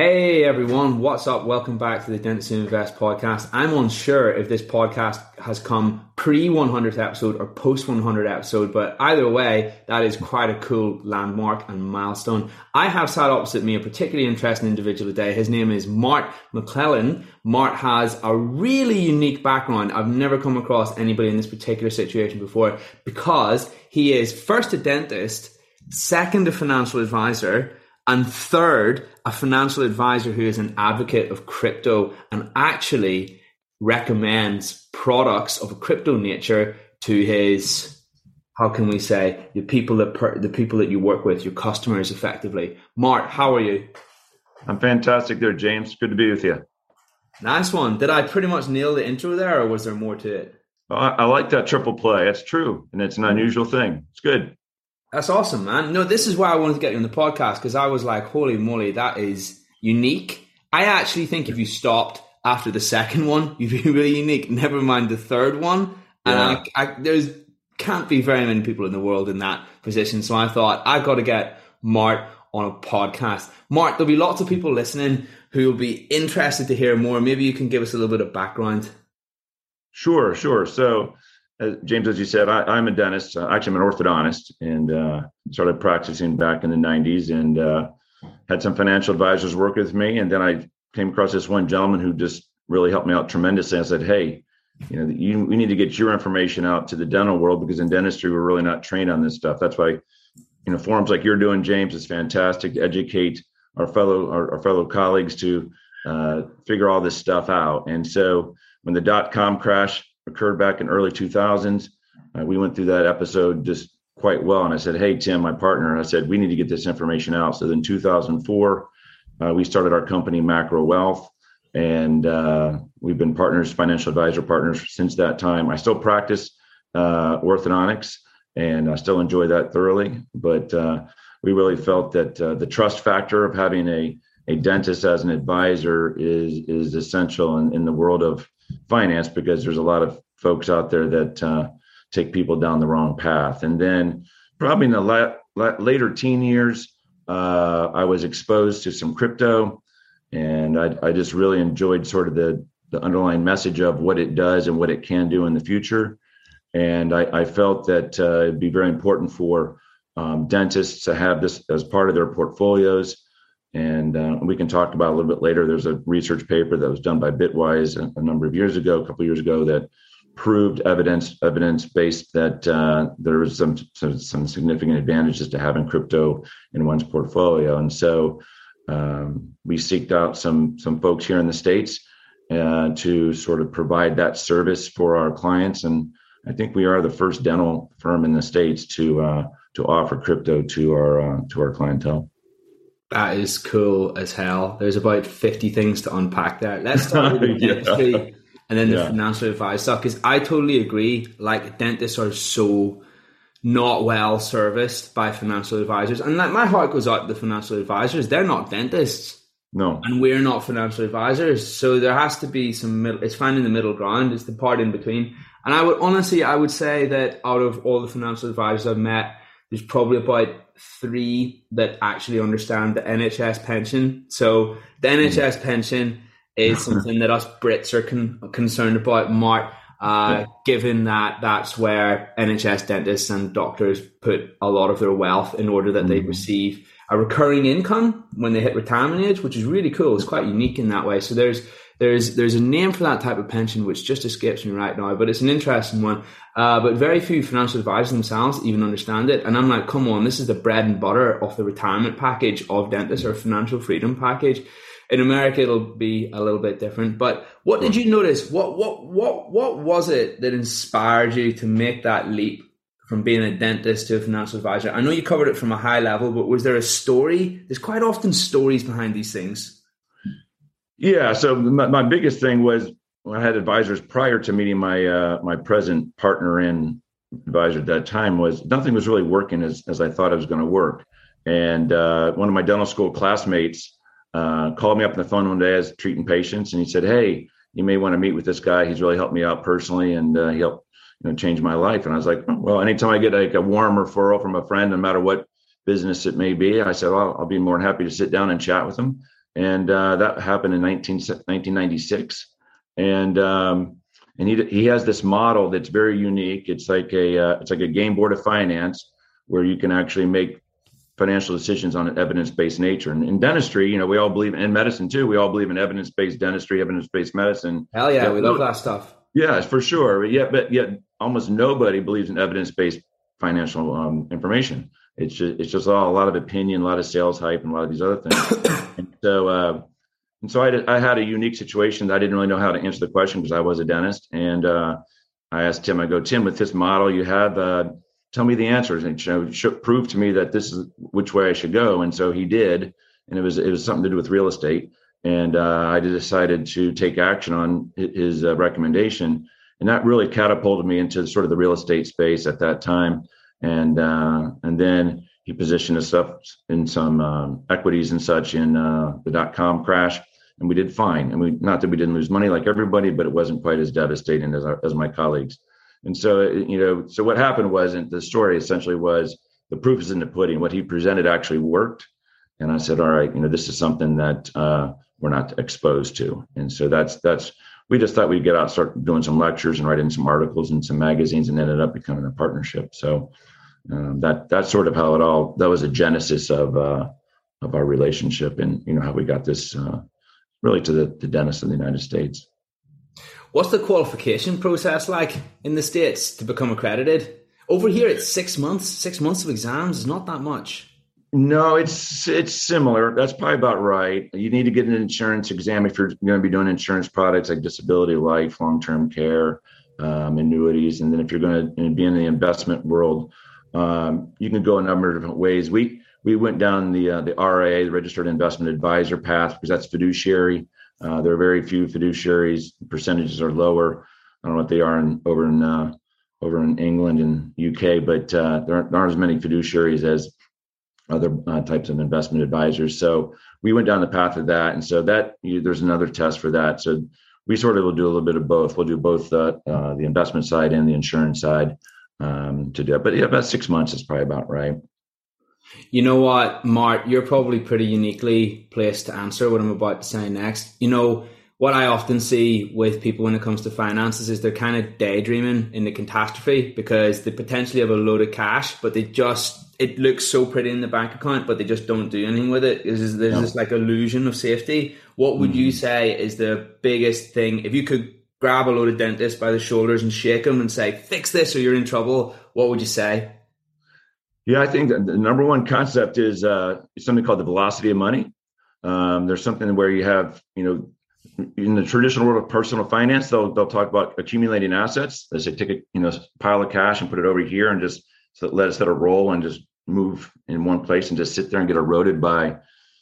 Hey everyone, what's up? Welcome back to the Dentist Invest podcast. I'm unsure if this podcast has come pre 100th episode or post 100 episode, but either way, that is quite a cool landmark and milestone. I have sat opposite me a particularly interesting individual today. His name is Mart McClellan. Mart has a really unique background. I've never come across anybody in this particular situation before because he is first a dentist, second a financial advisor and third, a financial advisor who is an advocate of crypto and actually recommends products of a crypto nature to his how can we say the people that per, the people that you work with your customers effectively. Mark, how are you? I'm fantastic there james. Good to be with you. Nice one. Did i pretty much nail the intro there or was there more to it? I, I like that triple play. That's true and it's an unusual thing. It's good that's awesome, man. No, this is why I wanted to get you on the podcast because I was like, holy moly, that is unique. I actually think if you stopped after the second one, you'd be really unique. Never mind the third one. Yeah. And I, I, there's can't be very many people in the world in that position. So I thought I got to get Mart on a podcast. Mart, there'll be lots of people listening who will be interested to hear more. Maybe you can give us a little bit of background. Sure, sure. So James, as you said, I, am a dentist. Uh, actually, I'm an orthodontist, and uh, started practicing back in the '90s, and uh, had some financial advisors work with me. And then I came across this one gentleman who just really helped me out tremendously. I said, "Hey, you know, you, we need to get your information out to the dental world because in dentistry we're really not trained on this stuff. That's why, you know, forums like you're doing, James, is fantastic. To educate our fellow our, our fellow colleagues to uh, figure all this stuff out. And so when the dot com crash occurred back in early 2000s. Uh, we went through that episode just quite well. And I said, Hey, Tim, my partner, I said, we need to get this information out. So then 2004, uh, we started our company, Macro Wealth. And uh, we've been partners, financial advisor partners since that time. I still practice uh, orthodontics and I still enjoy that thoroughly. But uh, we really felt that uh, the trust factor of having a, a dentist as an advisor is, is essential in, in the world of finance because there's a lot of folks out there that uh, take people down the wrong path. And then probably in the la- la- later teen years, uh, I was exposed to some crypto, and I, I, just really enjoyed sort of the the underlying message of what it does and what it can do in the future. And I, I felt that uh, it'd be very important for um, dentists to have this as part of their portfolios and uh, we can talk about a little bit later. There's a research paper that was done by Bitwise a, a number of years ago, a couple of years ago, that proved evidence evidence based that uh, there was some, some, some significant advantages to having crypto in one's portfolio. And so um, we seeked out some some folks here in the states uh, to sort of provide that service for our clients. And I think we are the first dental firm in the states to uh, to offer crypto to our uh, to our clientele. That is cool as hell. There's about 50 things to unpack there. Let's start with the yeah. dentistry and then the yeah. financial advice stuff because I totally agree. Like, dentists are so not well serviced by financial advisors. And like, my heart goes out to the financial advisors. They're not dentists. No. And we're not financial advisors. So there has to be some middle, it's finding the middle ground, it's the part in between. And I would honestly, I would say that out of all the financial advisors I've met, there's probably about three that actually understand the NHS pension. So the NHS mm. pension is something that us Brits are con- concerned about, Mark. Uh, yeah. Given that that's where NHS dentists and doctors put a lot of their wealth in order that mm. they receive a recurring income when they hit retirement age, which is really cool. It's quite unique in that way. So there's there's there's a name for that type of pension which just escapes me right now, but it's an interesting one. Uh, but very few financial advisors themselves even understand it. And I'm like, come on, this is the bread and butter of the retirement package of dentists or financial freedom package. In America, it'll be a little bit different. But what did you notice? What what what what was it that inspired you to make that leap from being a dentist to a financial advisor? I know you covered it from a high level, but was there a story? There's quite often stories behind these things. Yeah. So my, my biggest thing was I had advisors prior to meeting my uh, my present partner in advisor at that time was nothing was really working as as I thought it was going to work. And uh, one of my dental school classmates uh, called me up on the phone one day as treating patients, and he said, "Hey, you may want to meet with this guy. He's really helped me out personally, and uh, he helped you know change my life." And I was like, "Well, anytime I get like a warm referral from a friend, no matter what business it may be, I said, well, I'll be more than happy to sit down and chat with him." And uh, that happened in 19, 1996, and um, and he he has this model that's very unique. It's like a uh, it's like a game board of finance where you can actually make financial decisions on an evidence-based nature. And in dentistry, you know, we all believe in medicine too. We all believe in evidence-based dentistry, evidence-based medicine. Hell yeah, we love that stuff. Yeah, for sure. but Yet, but yet, almost nobody believes in evidence-based financial um, information. It's just it's just all, a lot of opinion, a lot of sales hype, and a lot of these other things. and so, uh, and so I, did, I had a unique situation that I didn't really know how to answer the question because I was a dentist, and uh, I asked Tim. I go, Tim, with this model you have. Uh, tell me the answers and show, show, prove to me that this is which way I should go. And so he did, and it was it was something to do with real estate. And uh, I decided to take action on his uh, recommendation, and that really catapulted me into sort of the real estate space at that time. And uh, and then he positioned us up in some um, equities and such in uh, the dot com crash, and we did fine. And we not that we didn't lose money like everybody, but it wasn't quite as devastating as our, as my colleagues. And so, you know, so what happened was, and the story essentially was the proof is in the pudding. What he presented actually worked. And I said, all right, you know, this is something that uh, we're not exposed to. And so that's, that's, we just thought we'd get out, start doing some lectures and writing some articles and some magazines and ended up becoming a partnership. So um, that, that's sort of how it all, that was a genesis of, uh, of our relationship and, you know, how we got this uh, really to the, the dentist in the United States. What's the qualification process like in the States to become accredited? Over here, it's six months. Six months of exams is not that much. No, it's it's similar. That's probably about right. You need to get an insurance exam if you're going to be doing insurance products like disability, life, long term care, um, annuities, and then if you're going to be in the investment world, um, you can go a number of different ways. We we went down the uh, the RIA, the Registered Investment Advisor path, because that's fiduciary. Uh, there are very few fiduciaries. Percentages are lower. I don't know what they are in, over in uh, over in England and UK, but uh, there, aren't, there, aren't, as many fiduciaries as other uh, types of investment advisors. So we went down the path of that, and so that you, there's another test for that. So we sort of will do a little bit of both. We'll do both the uh, the investment side and the insurance side um, to do it. But yeah, about six months is probably about right. You know what, Mart, you're probably pretty uniquely placed to answer what I'm about to say next. You know, what I often see with people when it comes to finances is they're kind of daydreaming in the catastrophe because they potentially have a load of cash, but they just it looks so pretty in the bank account, but they just don't do anything with it. There's, there's no. this like illusion of safety. What would mm-hmm. you say is the biggest thing if you could grab a load of dentists by the shoulders and shake them and say, "Fix this, or you're in trouble"? What would you say? Yeah, I think the number one concept is uh, something called the velocity of money. Um, there's something where you have, you know, in the traditional world of personal finance, they'll they'll talk about accumulating assets. They say take a you know pile of cash and put it over here and just let it set a roll and just move in one place and just sit there and get eroded by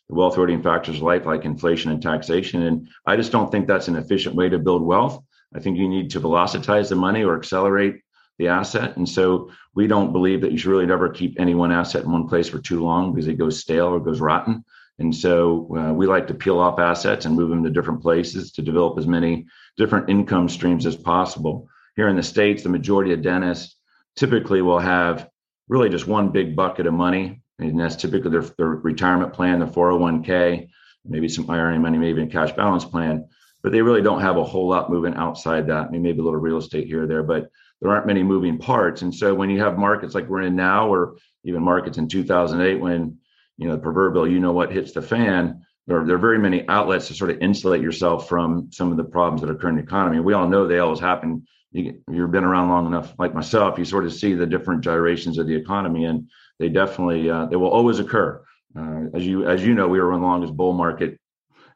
the wealth eroding factors of life like inflation and taxation. And I just don't think that's an efficient way to build wealth. I think you need to velocitize the money or accelerate the asset. And so we don't believe that you should really never keep any one asset in one place for too long because it goes stale or goes rotten. And so uh, we like to peel off assets and move them to different places to develop as many different income streams as possible. Here in the States, the majority of dentists typically will have really just one big bucket of money. And that's typically their, their retirement plan, their 401k, maybe some IRA money, maybe a cash balance plan. But they really don't have a whole lot moving outside that. I mean, maybe a little real estate here or there, but there aren't many moving parts. And so when you have markets like we're in now, or even markets in 2008, when you know the proverbial you know what hits the fan, there are, there are very many outlets to sort of insulate yourself from some of the problems that occur in the economy. We all know they always happen. You, you've been around long enough, like myself, you sort of see the different gyrations of the economy, and they definitely uh, they will always occur. Uh, as you as you know, we were in the longest bull market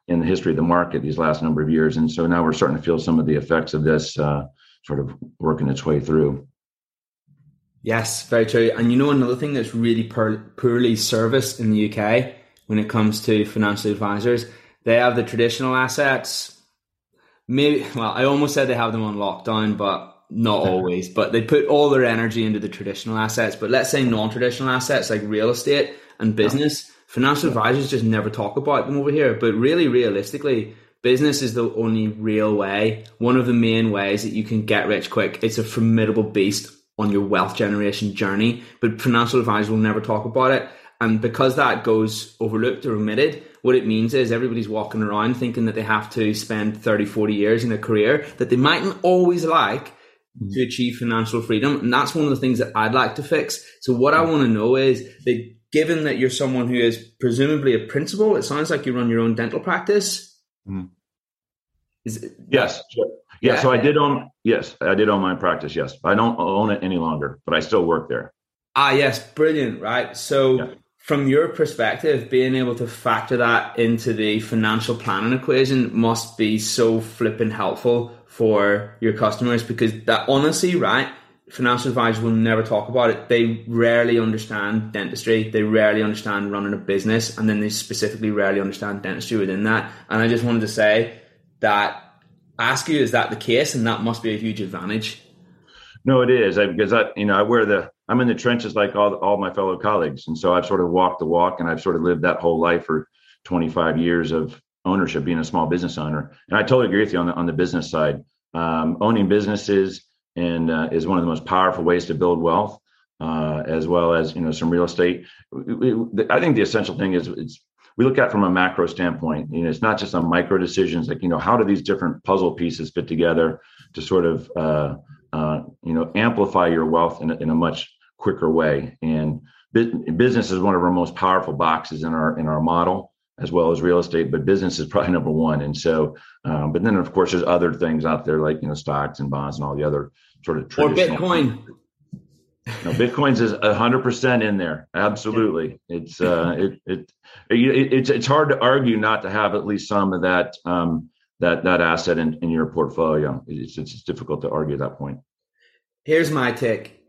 in the history of the market these last number of years. And so now we're starting to feel some of the effects of this uh, sort of working its way through. Yes, very true. And you know, another thing that's really poorly serviced in the UK when it comes to financial advisors, they have the traditional assets. Maybe, well, I almost said they have them on lockdown, but not always. but they put all their energy into the traditional assets. But let's say non traditional assets like real estate and business, financial advisors just never talk about them over here. But really, realistically, business is the only real way, one of the main ways that you can get rich quick. It's a formidable beast on your wealth generation journey, but financial advisors will never talk about it. And because that goes overlooked or omitted, what it means is everybody's walking around thinking that they have to spend 30, 40 years in a career that they mightn't always like mm-hmm. to achieve financial freedom. And that's one of the things that I'd like to fix. So what I want to know is that given that you're someone who is presumably a principal, it sounds like you run your own dental practice. Mm. Is it, yes. Sure. Yeah, so I did own yes, I did own my practice. Yes, I don't own it any longer, but I still work there. Ah, yes, brilliant. Right. So, yeah. from your perspective, being able to factor that into the financial planning equation must be so flipping helpful for your customers because that honestly, right? Financial advisors will never talk about it. They rarely understand dentistry. They rarely understand running a business, and then they specifically rarely understand dentistry within that. And I just wanted to say that ask you, is that the case? And that must be a huge advantage. No, it is I, because I, you know, I wear the, I'm in the trenches like all, all my fellow colleagues. And so I've sort of walked the walk and I've sort of lived that whole life for 25 years of ownership, being a small business owner. And I totally agree with you on the, on the business side. Um, owning businesses and uh, is one of the most powerful ways to build wealth. Uh, as well as you know some real estate. I think the essential thing is it's we look at from a macro standpoint. You know, it's not just on micro decisions like you know how do these different puzzle pieces fit together to sort of uh, uh, you know amplify your wealth in a, in a much quicker way. And business is one of our most powerful boxes in our in our model as well as real estate, but business is probably number one. And so, um, but then of course there's other things out there like you know stocks and bonds and all the other sort of or Bitcoin. No, Bitcoin's is hundred percent in there. Absolutely, it's uh, it, it, it it's it's hard to argue not to have at least some of that um, that that asset in, in your portfolio. It's it's difficult to argue that point. Here's my take.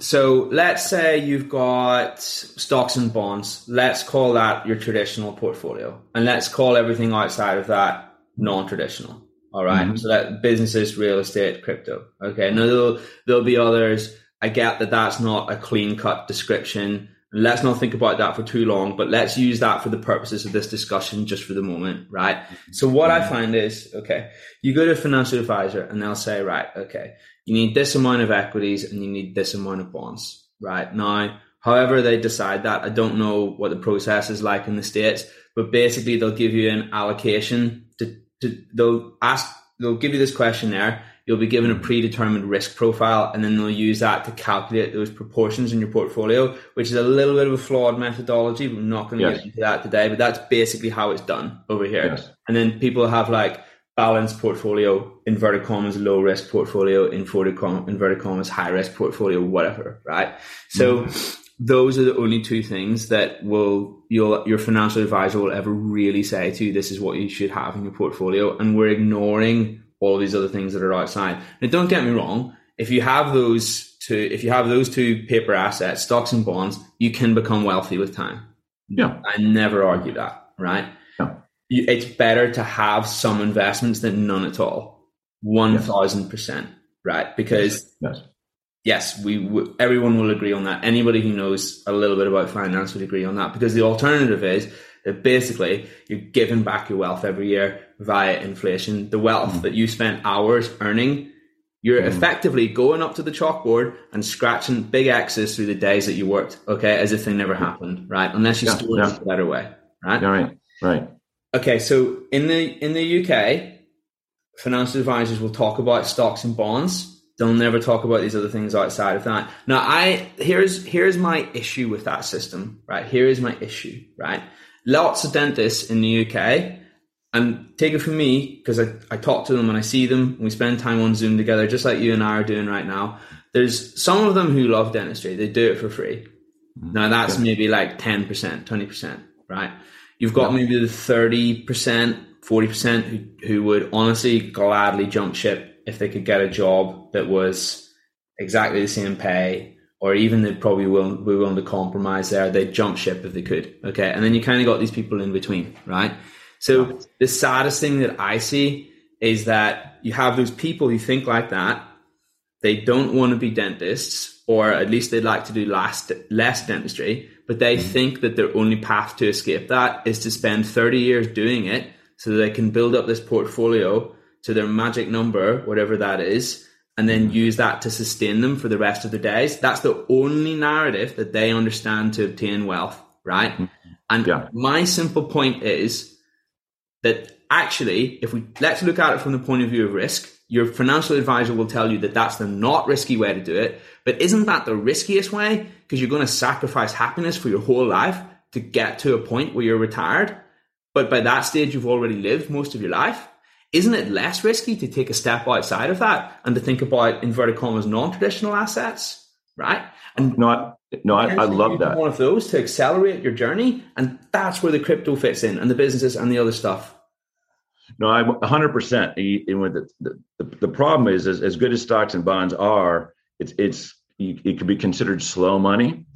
So let's say you've got stocks and bonds. Let's call that your traditional portfolio, and let's call everything outside of that non-traditional. All right? mm-hmm. So that businesses, real estate, crypto. Okay. Now there'll, there'll be others I get that that's not a clean cut description. Let's not think about that for too long, but let's use that for the purposes of this discussion just for the moment, right? So what I mm-hmm. find is, okay, you go to a financial advisor and they'll say, right, okay, you need this amount of equities and you need this amount of bonds, right? Now, however they decide that, I don't know what the process is like in the States, but basically they'll give you an allocation to, to they'll ask, they'll give you this questionnaire you'll be given a predetermined risk profile and then they'll use that to calculate those proportions in your portfolio, which is a little bit of a flawed methodology. We're not going to yes. get into that today, but that's basically how it's done over here. Yes. And then people have like balanced portfolio, inverted commas, low risk portfolio, inverted, inverted commas, high risk portfolio, whatever, right? So mm-hmm. those are the only two things that will your your financial advisor will ever really say to you, this is what you should have in your portfolio. And we're ignoring all these other things that are outside. Now, don't get me wrong. If you have those two, if you have those two paper assets, stocks and bonds, you can become wealthy with time. Yeah. I never argue that, right? Yeah. it's better to have some investments than none at all. 1000%, right? Because yes. yes, we w- everyone will agree on that. Anybody who knows a little bit about finance would agree on that because the alternative is that basically you're giving back your wealth every year via inflation. The wealth mm. that you spent hours earning, you're mm. effectively going up to the chalkboard and scratching big X's through the days that you worked, okay, as if they never happened, right? Unless you yeah, store yeah. it a better way, right? Right, right. Okay, so in the in the UK, financial advisors will talk about stocks and bonds. They'll never talk about these other things outside of that. Now, I here's here's my issue with that system, right? Here is my issue, right? Lots of dentists in the UK and take it from me because I, I talk to them and I see them and we spend time on Zoom together, just like you and I are doing right now. There's some of them who love dentistry, they do it for free. Mm-hmm. Now that's yeah. maybe like 10%, 20%, right? You've got yeah. maybe the 30% 40% who, who would honestly gladly jump ship if they could get a job that was exactly the same pay or even they'd probably will, be willing to compromise there. They'd jump ship if they could. Okay. And then you kind of got these people in between, right? So the saddest thing that I see is that you have those people who think like that. They don't want to be dentists, or at least they'd like to do less, less dentistry, but they mm-hmm. think that their only path to escape that is to spend 30 years doing it so that they can build up this portfolio to their magic number, whatever that is, and then use that to sustain them for the rest of their days. That's the only narrative that they understand to obtain wealth, right? Mm-hmm. And yeah. my simple point is that actually, if we let's look at it from the point of view of risk, your financial advisor will tell you that that's the not risky way to do it. But isn't that the riskiest way? Because you're going to sacrifice happiness for your whole life to get to a point where you're retired. But by that stage, you've already lived most of your life. Isn't it less risky to take a step outside of that and to think about inverted commas non-traditional assets, right? And no, no, I, I love that. One of those to accelerate your journey, and that's where the crypto fits in, and the businesses and the other stuff. No, I 100. percent The, the the problem is, as, as good as stocks and bonds are, it's it's it could be considered slow money,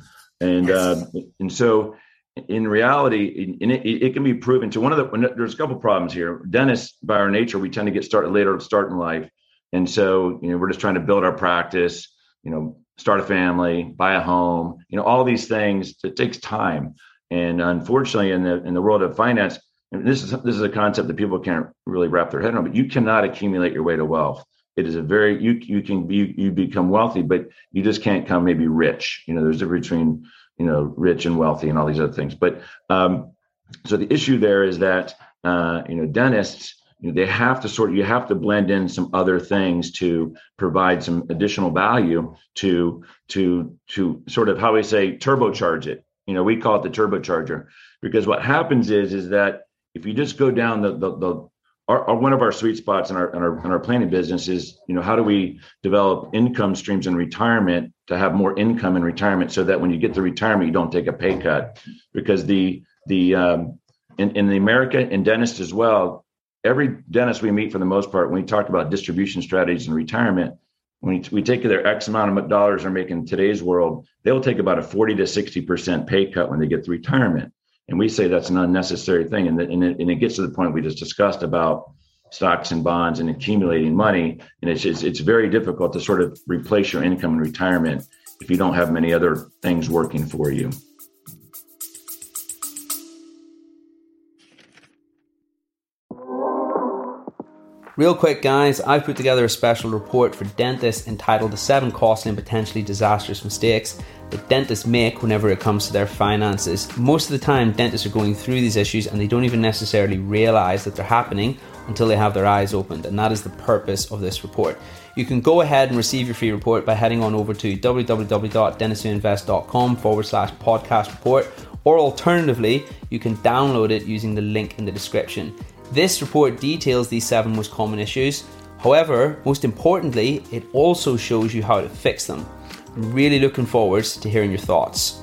and yes. uh, and so in reality, it, it, can be proven to one of the. There's a couple problems here. Dentists, by our nature, we tend to get started later, start in life, and so you know we're just trying to build our practice. You know, start a family, buy a home. You know, all these things. It takes time, and unfortunately, in the in the world of finance, this is this is a concept that people can't really wrap their head around. But you cannot accumulate your way to wealth. It is a very you you can be you become wealthy, but you just can't come maybe rich. You know, there's a difference between you know, rich and wealthy and all these other things. But um, so the issue there is that uh, you know, dentists you know, they have to sort you have to blend in some other things to provide some additional value to to to sort of how we say turbocharge it. You know, we call it the turbocharger because what happens is is that if you just go down the the, the our, our, one of our sweet spots in our, in our in our planning business is you know how do we develop income streams in retirement to have more income in retirement so that when you get to retirement you don't take a pay cut? Because the the um, in, in the America and dentists as well every dentist we meet for the most part when we talk about distribution strategies in retirement when we, we take their X amount of dollars they're making in today's world they'll take about a 40 to 60 percent pay cut when they get to retirement and we say that's an unnecessary thing. And, and, it, and it gets to the point we just discussed about stocks and bonds and accumulating money. And it's, it's, it's very difficult to sort of replace your income in retirement if you don't have many other things working for you. Real quick, guys, I've put together a special report for dentists entitled The Seven Costly and Potentially Disastrous Mistakes dentists make whenever it comes to their finances. Most of the time, dentists are going through these issues and they don't even necessarily realize that they're happening until they have their eyes opened, and that is the purpose of this report. You can go ahead and receive your free report by heading on over to www.dentistwhoinvest.com forward slash podcast report, or alternatively, you can download it using the link in the description. This report details these seven most common issues. However, most importantly, it also shows you how to fix them. I'm really looking forward to hearing your thoughts.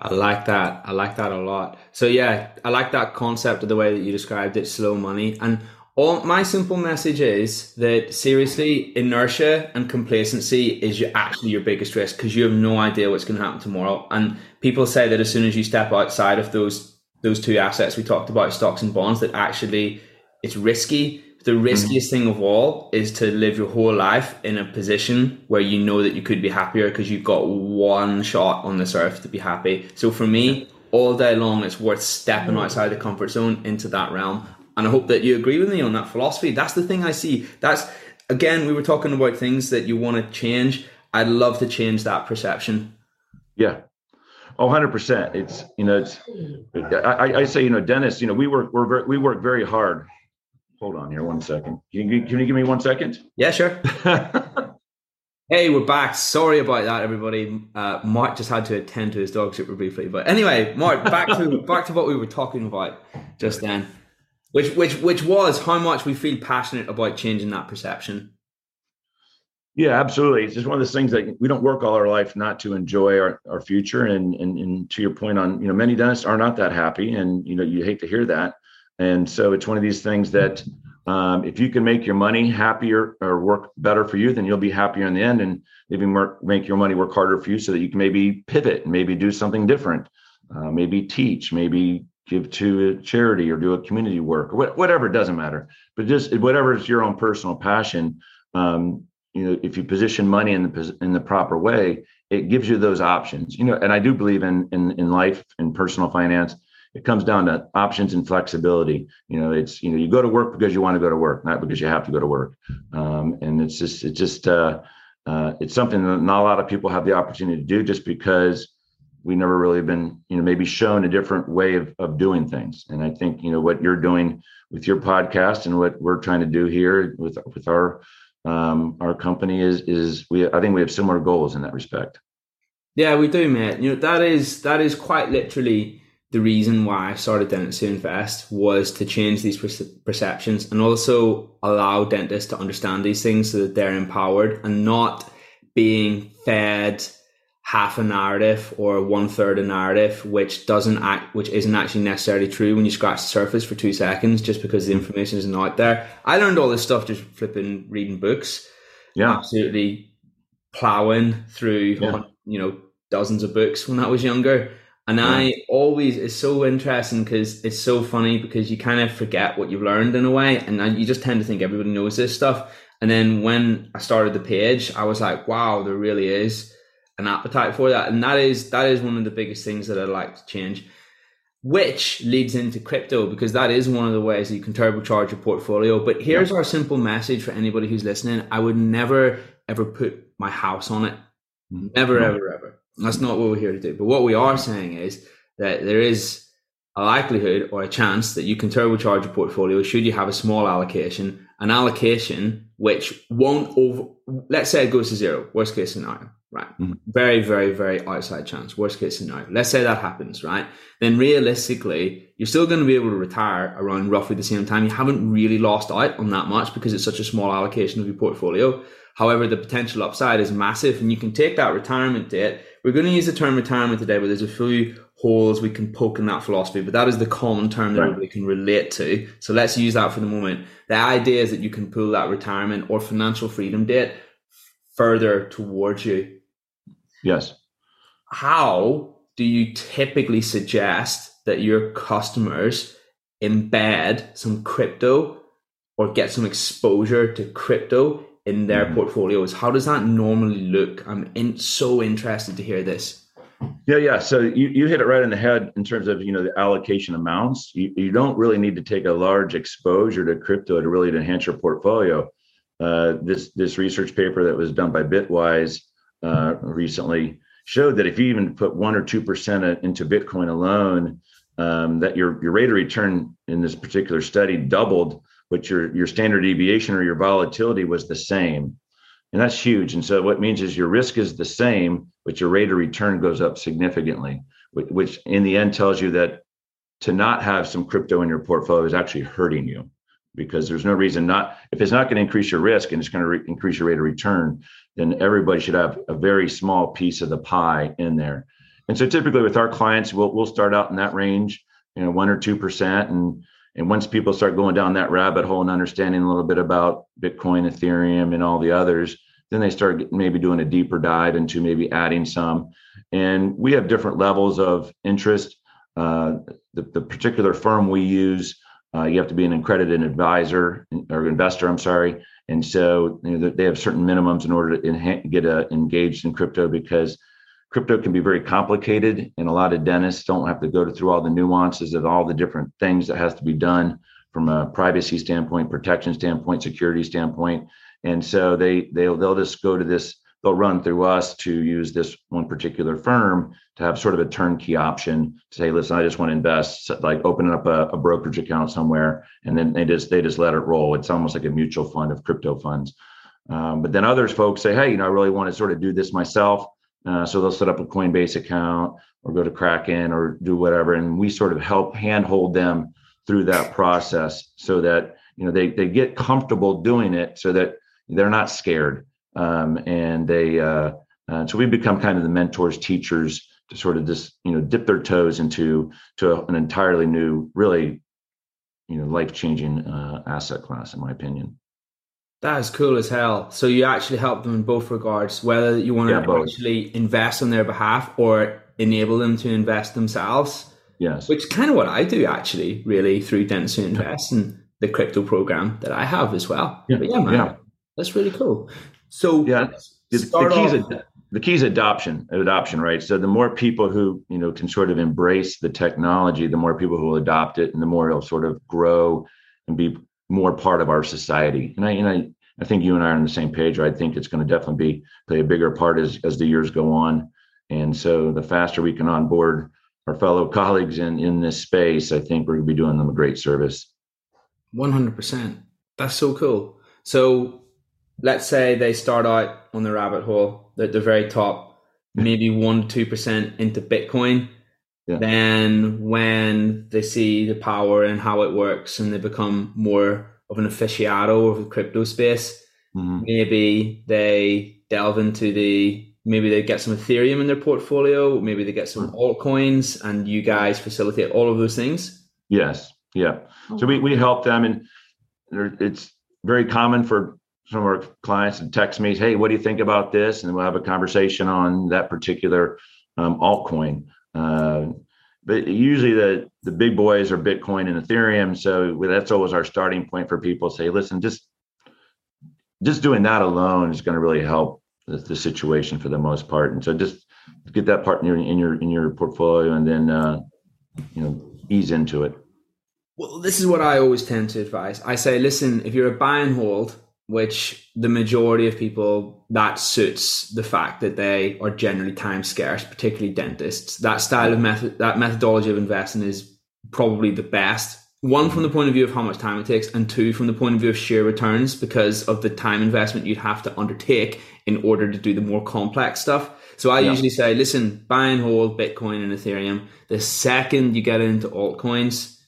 I like that. I like that a lot. So yeah, I like that concept of the way that you described it, slow money. And all my simple message is that seriously, inertia and complacency is your, actually your biggest risk because you have no idea what's going to happen tomorrow. And people say that as soon as you step outside of those those two assets we talked about, stocks and bonds, that actually it's risky. The mm-hmm. riskiest mm-hmm. thing of all is to live your whole life in a position where you know that you could be happier because you've got one shot on this earth to be happy. So for me, all day long, it's worth stepping mm. outside the comfort zone into that realm. And I hope that you agree with me on that philosophy. That's the thing I see. That's again, we were talking about things that you want to change. I'd love to change that perception. Yeah. Oh, 100%. It's, you know, it's, I, I say, you know, Dennis, you know, we work, we're very, we work very hard. Hold on here one second. Can you, can you give me one second? Yeah, sure. hey, we're back. Sorry about that, everybody. Uh, Mark just had to attend to his dog super briefly. But anyway, Mark, back to, back to what we were talking about just then which which which was how much we feel passionate about changing that perception. Yeah, absolutely. It's just one of those things that we don't work all our life not to enjoy our, our future. And, and and to your point on, you know, many dentists are not that happy, and you know, you hate to hear that. And so it's one of these things that um, if you can make your money happier or work better for you, then you'll be happier in the end, and maybe make your money work harder for you, so that you can maybe pivot, maybe do something different, uh, maybe teach, maybe give to a charity or do a community work or whatever. It doesn't matter, but just whatever is your own personal passion. Um, you know, if you position money in the in the proper way, it gives you those options. You know, and I do believe in in in life in personal finance it comes down to options and flexibility. You know, it's you know you go to work because you want to go to work, not because you have to go to work. Um, and it's just it's just uh, uh, it's something that not a lot of people have the opportunity to do just because we never really been you know maybe shown a different way of, of doing things. And I think you know what you're doing with your podcast and what we're trying to do here with with our um, our company is is we I think we have similar goals in that respect. Yeah, we do, mate. You know that is that is quite literally the reason why I started Dentists Who Invest was to change these perceptions and also allow dentists to understand these things so that they're empowered and not being fed half a narrative or one third a narrative, which doesn't act, which isn't actually necessarily true when you scratch the surface for two seconds, just because the information isn't out there. I learned all this stuff just flipping, reading books. Yeah, absolutely plowing through, yeah. you know, dozens of books when I was younger. And yeah. I always, it's so interesting because it's so funny because you kind of forget what you've learned in a way. And you just tend to think everybody knows this stuff. And then when I started the page, I was like, wow, there really is an appetite for that. And that is, that is one of the biggest things that I'd like to change, which leads into crypto because that is one of the ways that you can turbocharge your portfolio. But here's yeah. our simple message for anybody who's listening. I would never, ever put my house on it. Mm-hmm. Never, ever, ever. That's not what we're here to do. But what we are saying is that there is a likelihood or a chance that you can turbocharge your portfolio should you have a small allocation, an allocation which won't over, let's say it goes to zero, worst case scenario, right? Mm-hmm. Very, very, very outside chance, worst case scenario. Let's say that happens, right? Then realistically, you're still going to be able to retire around roughly the same time. You haven't really lost out on that much because it's such a small allocation of your portfolio. However, the potential upside is massive and you can take that retirement date we're going to use the term retirement today, but there's a few holes we can poke in that philosophy, but that is the common term that right. everybody can relate to. So let's use that for the moment. The idea is that you can pull that retirement or financial freedom date further towards you. Yes. How do you typically suggest that your customers embed some crypto or get some exposure to crypto in their mm-hmm. portfolios. How does that normally look? I'm in, so interested to hear this. Yeah, yeah. So you, you hit it right in the head in terms of you know the allocation amounts. You, you don't really need to take a large exposure to crypto to really enhance your portfolio. Uh, this this research paper that was done by Bitwise uh, recently showed that if you even put one or two percent into Bitcoin alone, um, that your your rate of return in this particular study doubled but your your standard deviation or your volatility was the same. And that's huge. And so what means is your risk is the same but your rate of return goes up significantly which in the end tells you that to not have some crypto in your portfolio is actually hurting you because there's no reason not if it's not going to increase your risk and it's going to re- increase your rate of return then everybody should have a very small piece of the pie in there. And so typically with our clients we'll, we'll start out in that range you know one or two percent and and once people start going down that rabbit hole and understanding a little bit about Bitcoin, Ethereum, and all the others, then they start maybe doing a deeper dive into maybe adding some. And we have different levels of interest. Uh, the, the, particular firm we use, uh, you have to be an accredited advisor or investor, I'm sorry. And so you know, they have certain minimums in order to get uh, engaged in crypto because crypto can be very complicated and a lot of dentists don't have to go through all the nuances of all the different things that has to be done from a privacy standpoint protection standpoint security standpoint. And so they they'll, they'll just go to this they'll run through us to use this one particular firm to have sort of a turnkey option to say listen i just want to invest like opening up a, a brokerage account somewhere and then they just they just let it roll. It's almost like a mutual fund of crypto funds. Um, but then others folks say hey you know i really want to sort of do this myself uh, so they'll set up a Coinbase account or go to Kraken or do whatever, and we sort of help handhold them through that process so that you know they they get comfortable doing it, so that they're not scared. um, and they uh, uh, so we become kind of the mentors, teachers to sort of just you know dip their toes into to an entirely new, really you know life changing uh, asset class, in my opinion. That is cool as hell. So you actually help them in both regards, whether you want Yeah, to both. actually invest on their behalf or enable them to invest themselves, Yes. which is kind of what I do actually, really, through Dentists Who Invest and the crypto program that I have as well. Yeah, But yeah, man, yeah. that's really cool. So Yeah, the, the key is ad- the key is adoption adoption right so the more people who you know can sort of embrace the technology the more people who will adopt it and the more it'll sort of grow and be more part of our society and i and i i think you and i are on the same page i think it's going to definitely be play a bigger part as as the years go on and so the faster we can onboard our fellow colleagues in in this space i think we're going to be doing them a great service One hundred percent. That's so cool. So let's say they start out on the rabbit hole at the very top, maybe one two percent into Bitcoin. Yeah. Then when they see the power and how it works and they become more of an aficionado of the crypto space, Mhm. maybe they delve into the maybe they get some Ethereum in their portfolio, maybe they get some altcoins and you guys facilitate all of those things. yes yeah So we, we help them, and there, it's very common for some of our clients to text me, "Hey, what do you think about this?" And we'll have a conversation on that particular um, altcoin. Uh, but usually, the the big boys are Bitcoin and Ethereum, so that's always our starting point for people. Say, listen, just just doing that alone is going to really help the, the situation for the most part. And so, just get that part in your in your in your portfolio, and then uh, you know ease into it. Well, this is what I always tend to advise. I say, listen, if you're a buy and hold, which the majority of people that suits the fact that they are generally time scarce, particularly dentists. That style of method, that methodology of investing is probably the best. One from the point of view of how much time it takes, and two from the point of view of sheer returns because of the time investment you'd have to undertake in order to do the more complex stuff. So I Yeah. usually say, listen, buy and hold Bitcoin and Ethereum. The second you get into altcoins,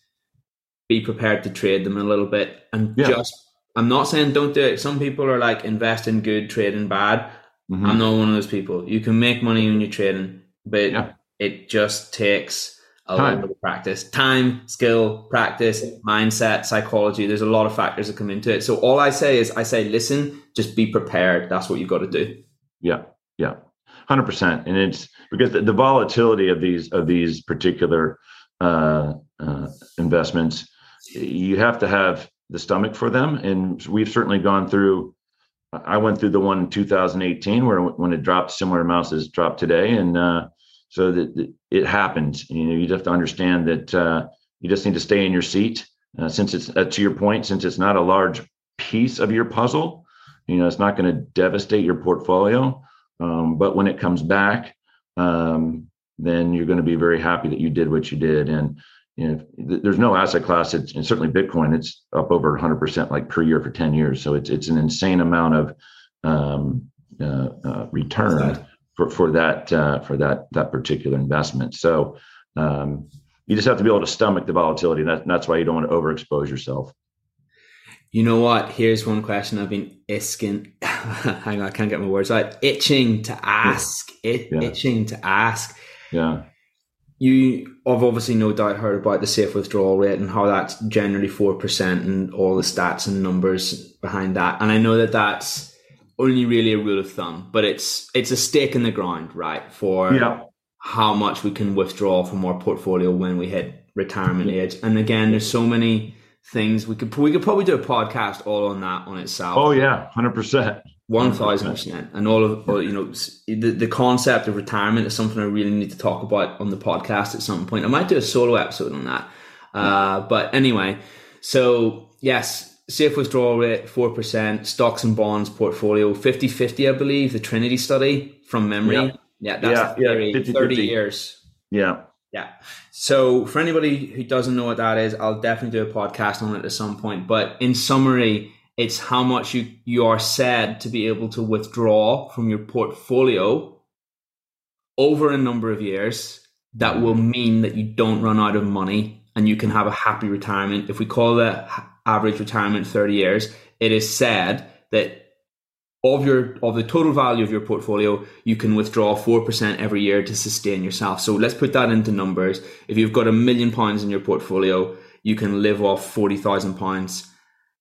be prepared to trade them a little bit and Yeah. just I'm not saying don't do it. Some people are like invest in good, trade in bad. Mhm. I'm not one of those people. You can make money when you're trading, but Yeah. it just takes a Time. little of practice. Time, skill, practice, mindset, psychology. There's a lot of factors that come into it. So all I say is I say listen, just be prepared. That's what you've got to do. Yeah, yeah, hundred percent. And it's because the, the volatility of these of these particular uh, uh, investments, you have to have the stomach for them. And we've certainly gone through. I went through the one in 2018 where when it dropped similar amounts as dropped today, and uh, so that it happens. You know, you just have to understand that uh, you just need to stay in your seat. Uh, since it's uh, to your point, since it's not a large piece of your puzzle, you know, it's not going to devastate your portfolio. Um, but when it comes back, um, then you're going to be very happy that you did what you did. And you know, th- there's no asset class, it's, and certainly Bitcoin, it's up over 100% like per year for 10 years. So it's it's an insane amount of um, uh, uh, return for for that uh, for that that particular investment. So um, you just have to be able to stomach the volatility. That, that's why you don't want to overexpose yourself. You know what? Here's one question I've been isking. Hang on, I can't get my words out. Itching to ask. It, Yeah. Itching to ask. Yeah. You have obviously no doubt heard about the safe withdrawal rate and how that's generally 4% and all the stats and numbers behind that. And I know that that's only really a rule of thumb, but it's it's a stake in the ground, right, for Yeah. how much we can withdraw from our portfolio when we hit retirement age. And again, there's so many things we could we could probably do a podcast all on that on itself. Oh yeah, hundred percent. One thousand percent, and all of all, you know the the concept of retirement is something I really need to talk about on the podcast at some point. I might do a solo episode on that. Uh, but anyway, so yes, safe withdrawal rate four percent, stocks and bonds portfolio 50-50, I believe. The Trinity study from memory. Yeah. Yeah, that's Yeah, the yeah, theory. 50-50. Thirty years. Yeah. Yeah. So for anybody who doesn't know what that is, I'll definitely do a podcast on it at some point. But in summary, it's how much you, you are said to be able to withdraw from your portfolio over a number of years that will mean that you don't run out of money and you can have a happy retirement. If we call the average retirement 30 years, it is said that of your of the total value of your portfolio, you can withdraw four percent every year to sustain yourself. So let's put that into numbers. If you've got a million pounds in your portfolio, you can live off forty thousand pounds.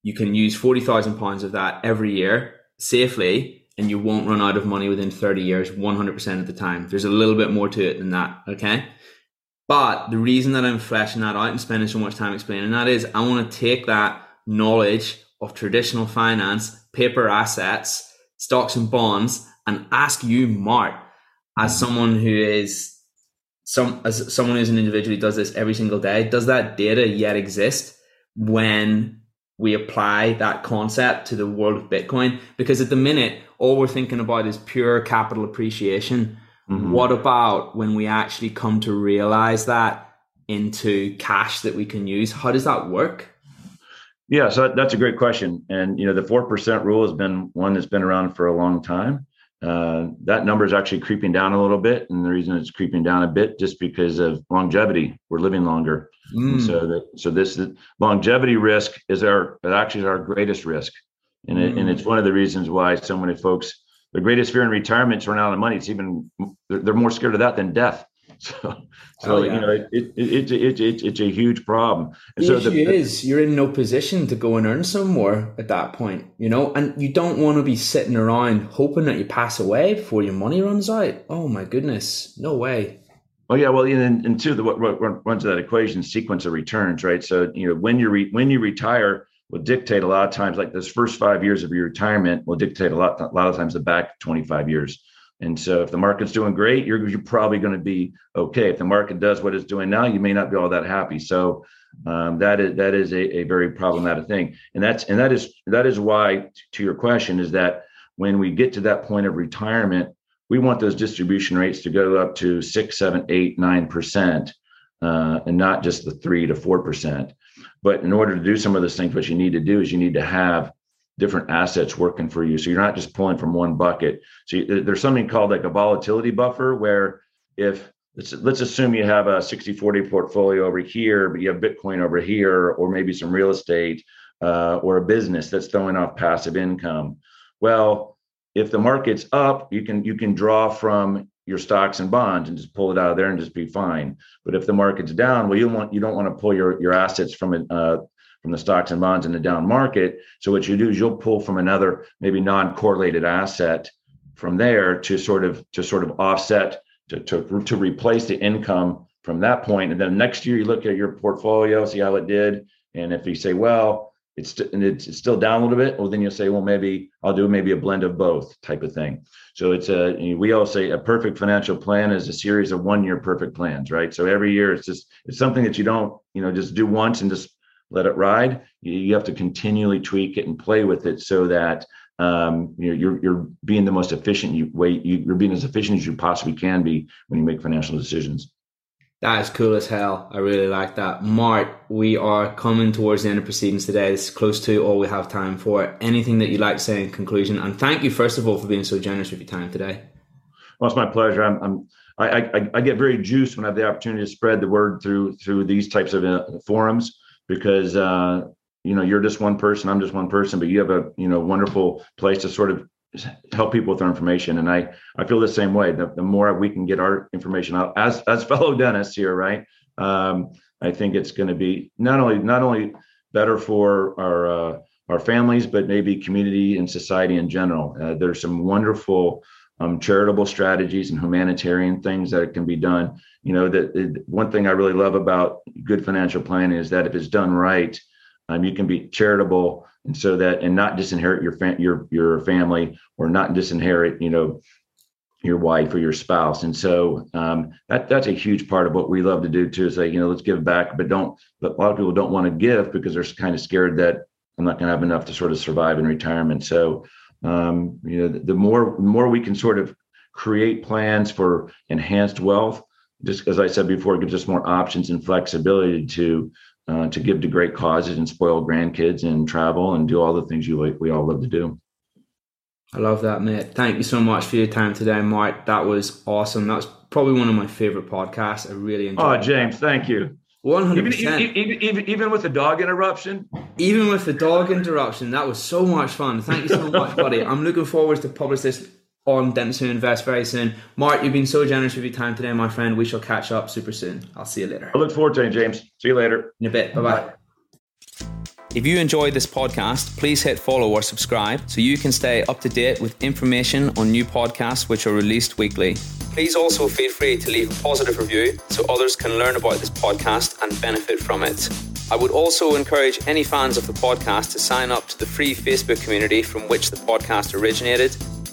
You can use forty thousand pounds of that every year safely, and you won't run out of money within thirty years, one hundred percent of the time. There's a little bit more to it than that. Okay. But the reason that I'm fleshing that out and spending so much time explaining that is I want to take that knowledge of traditional finance, paper assets, stocks and bonds and ask you, Mark, as someone who is some as someone who's an individual who does this every single day, does that data yet exist when we apply that concept to the world of Bitcoin? Because at the minute, all we're thinking about is pure capital appreciation. Mm-hmm. What about when we actually come to realize that into cash that we can use? How does that work? Yeah, so that's a great question. And you know, the four percent rule has been one that's been around for a long time. Uh, that number is actually creeping down a little bit, and the reason it's creeping down a bit just because of longevity. We're living longer, mm. so that so this the longevity risk is our actually is our greatest risk, and it, and it's mm. one of the reasons why so many folks the greatest fear in retirement is running out of money. It's even they're, they're more scared of that than death. So, so oh, yeah. you know, it, it, it, it, it, it's a huge problem. And the so issue the, is you're in no position to go and earn some more at that point, you know, and you don't want to be sitting around hoping that you pass away before your money runs out. Oh my goodness, no way. Oh yeah, well, and, and two, the what, runs that equation sequence of returns, right? So you know, when you re, when you retire, will dictate a lot of times, like those first five years of your retirement will dictate a lot, a lot of times the back 25 years. And so if the market's doing great, you're, you're probably going to be okay. If the market does what it's doing now, you may not be all that happy. So um, that is that is a, a very problematic thing. And that's and that is that is why to your question is that when we get to that point of retirement, we want those distribution rates to go up to six, seven, eight, nine percent, uh, and not just the three to four percent. But in order to do some of those things, what you need to do is you need to have different assets working for you. So you're not just pulling from one bucket. So you, there's something called like a volatility buffer where if let's, let's assume you have a 60 40 portfolio over here, but you have Bitcoin over here, or maybe some real estate uh, or a business that's throwing off passive income. Well, if the market's up, you can you can draw from your stocks and bonds and just pull it out of there and just be fine. But if the market's down, well, you want you don't want to pull your your assets from it uh, from the stocks and bonds in the down market. So what you do is you'll pull from another maybe non-correlated asset from there to sort of to sort of offset to to, to replace the income from that point. And then next year you look at your portfolio, see how it did, and if you say, well, it's and it's, still down a little bit, well then you'll say, well maybe I'll do maybe a blend of both type of thing. So it's a we all say a perfect financial plan is a series of one year perfect plans, right? So every year it's just it's something that you don't you know just do once and just let it ride. You, you have to continually tweak it and play with it so that um, you're, you're, you're being the most efficient you, way. You, are being as efficient as you possibly can be when you make financial decisions. That is cool as hell. I really like that. Mark, we are coming towards the end of proceedings today. It's close to all we have time for. Anything that you'd like to say in conclusion? And thank you, first of all, for being so generous with your time today. Well, it's my pleasure. I'm, I'm I, I, I, get very juiced when I have the opportunity to spread the word through through these types of uh, forums because uh, you know you're just one person, I'm just one person, but you have a you know wonderful place to sort of help people with their information. And I I feel the same way. The, the more we can get our information out as as fellow dentists here, right? Um, I think it's going to be not only not only better for our uh, our families, but maybe community and society in general. Uh, there's some wonderful um, charitable strategies and humanitarian things that can be done. You know, that one thing I really love about good financial planning is that if it's done right, um, you can be charitable and so that and not disinherit your your your family or not disinherit you know your wife or your spouse. And so um, that that's a huge part of what we love to do too is like you know let's give back but don't but a lot of people don't want to give because they're kind of scared that i'm not going to have enough to sort of survive in retirement. So um, you know the, the more the more we can sort of create plans for enhanced wealth just as i said before it gives us more options and flexibility to uh, to give to great causes and spoil grandkids and travel and do all the things you like we all love to do. I love that, mate. Thank you so much for your time today, Mark. That was awesome. That was probably one of my favorite podcasts. I really enjoyed. Oh, James, thank you. One hundred Even, percent. even, even, even with the dog interruption. Even with the dog interruption, that was so much fun. Thank you so much, buddy. I'm looking forward to publish this on Who Invest very soon. Mark, you've been so generous with your time today, my friend. We shall catch up super soon. I'll see you later. I look forward to it, James. See you later. In a bit. Bye bye. If you enjoyed this podcast, please hit follow or subscribe so you can stay up to date with information on new podcasts which are released weekly. Please also feel free to leave a positive review so others can learn about this podcast and benefit from it. I would also encourage any fans of the podcast to sign up to the free Facebook community from which the podcast originated.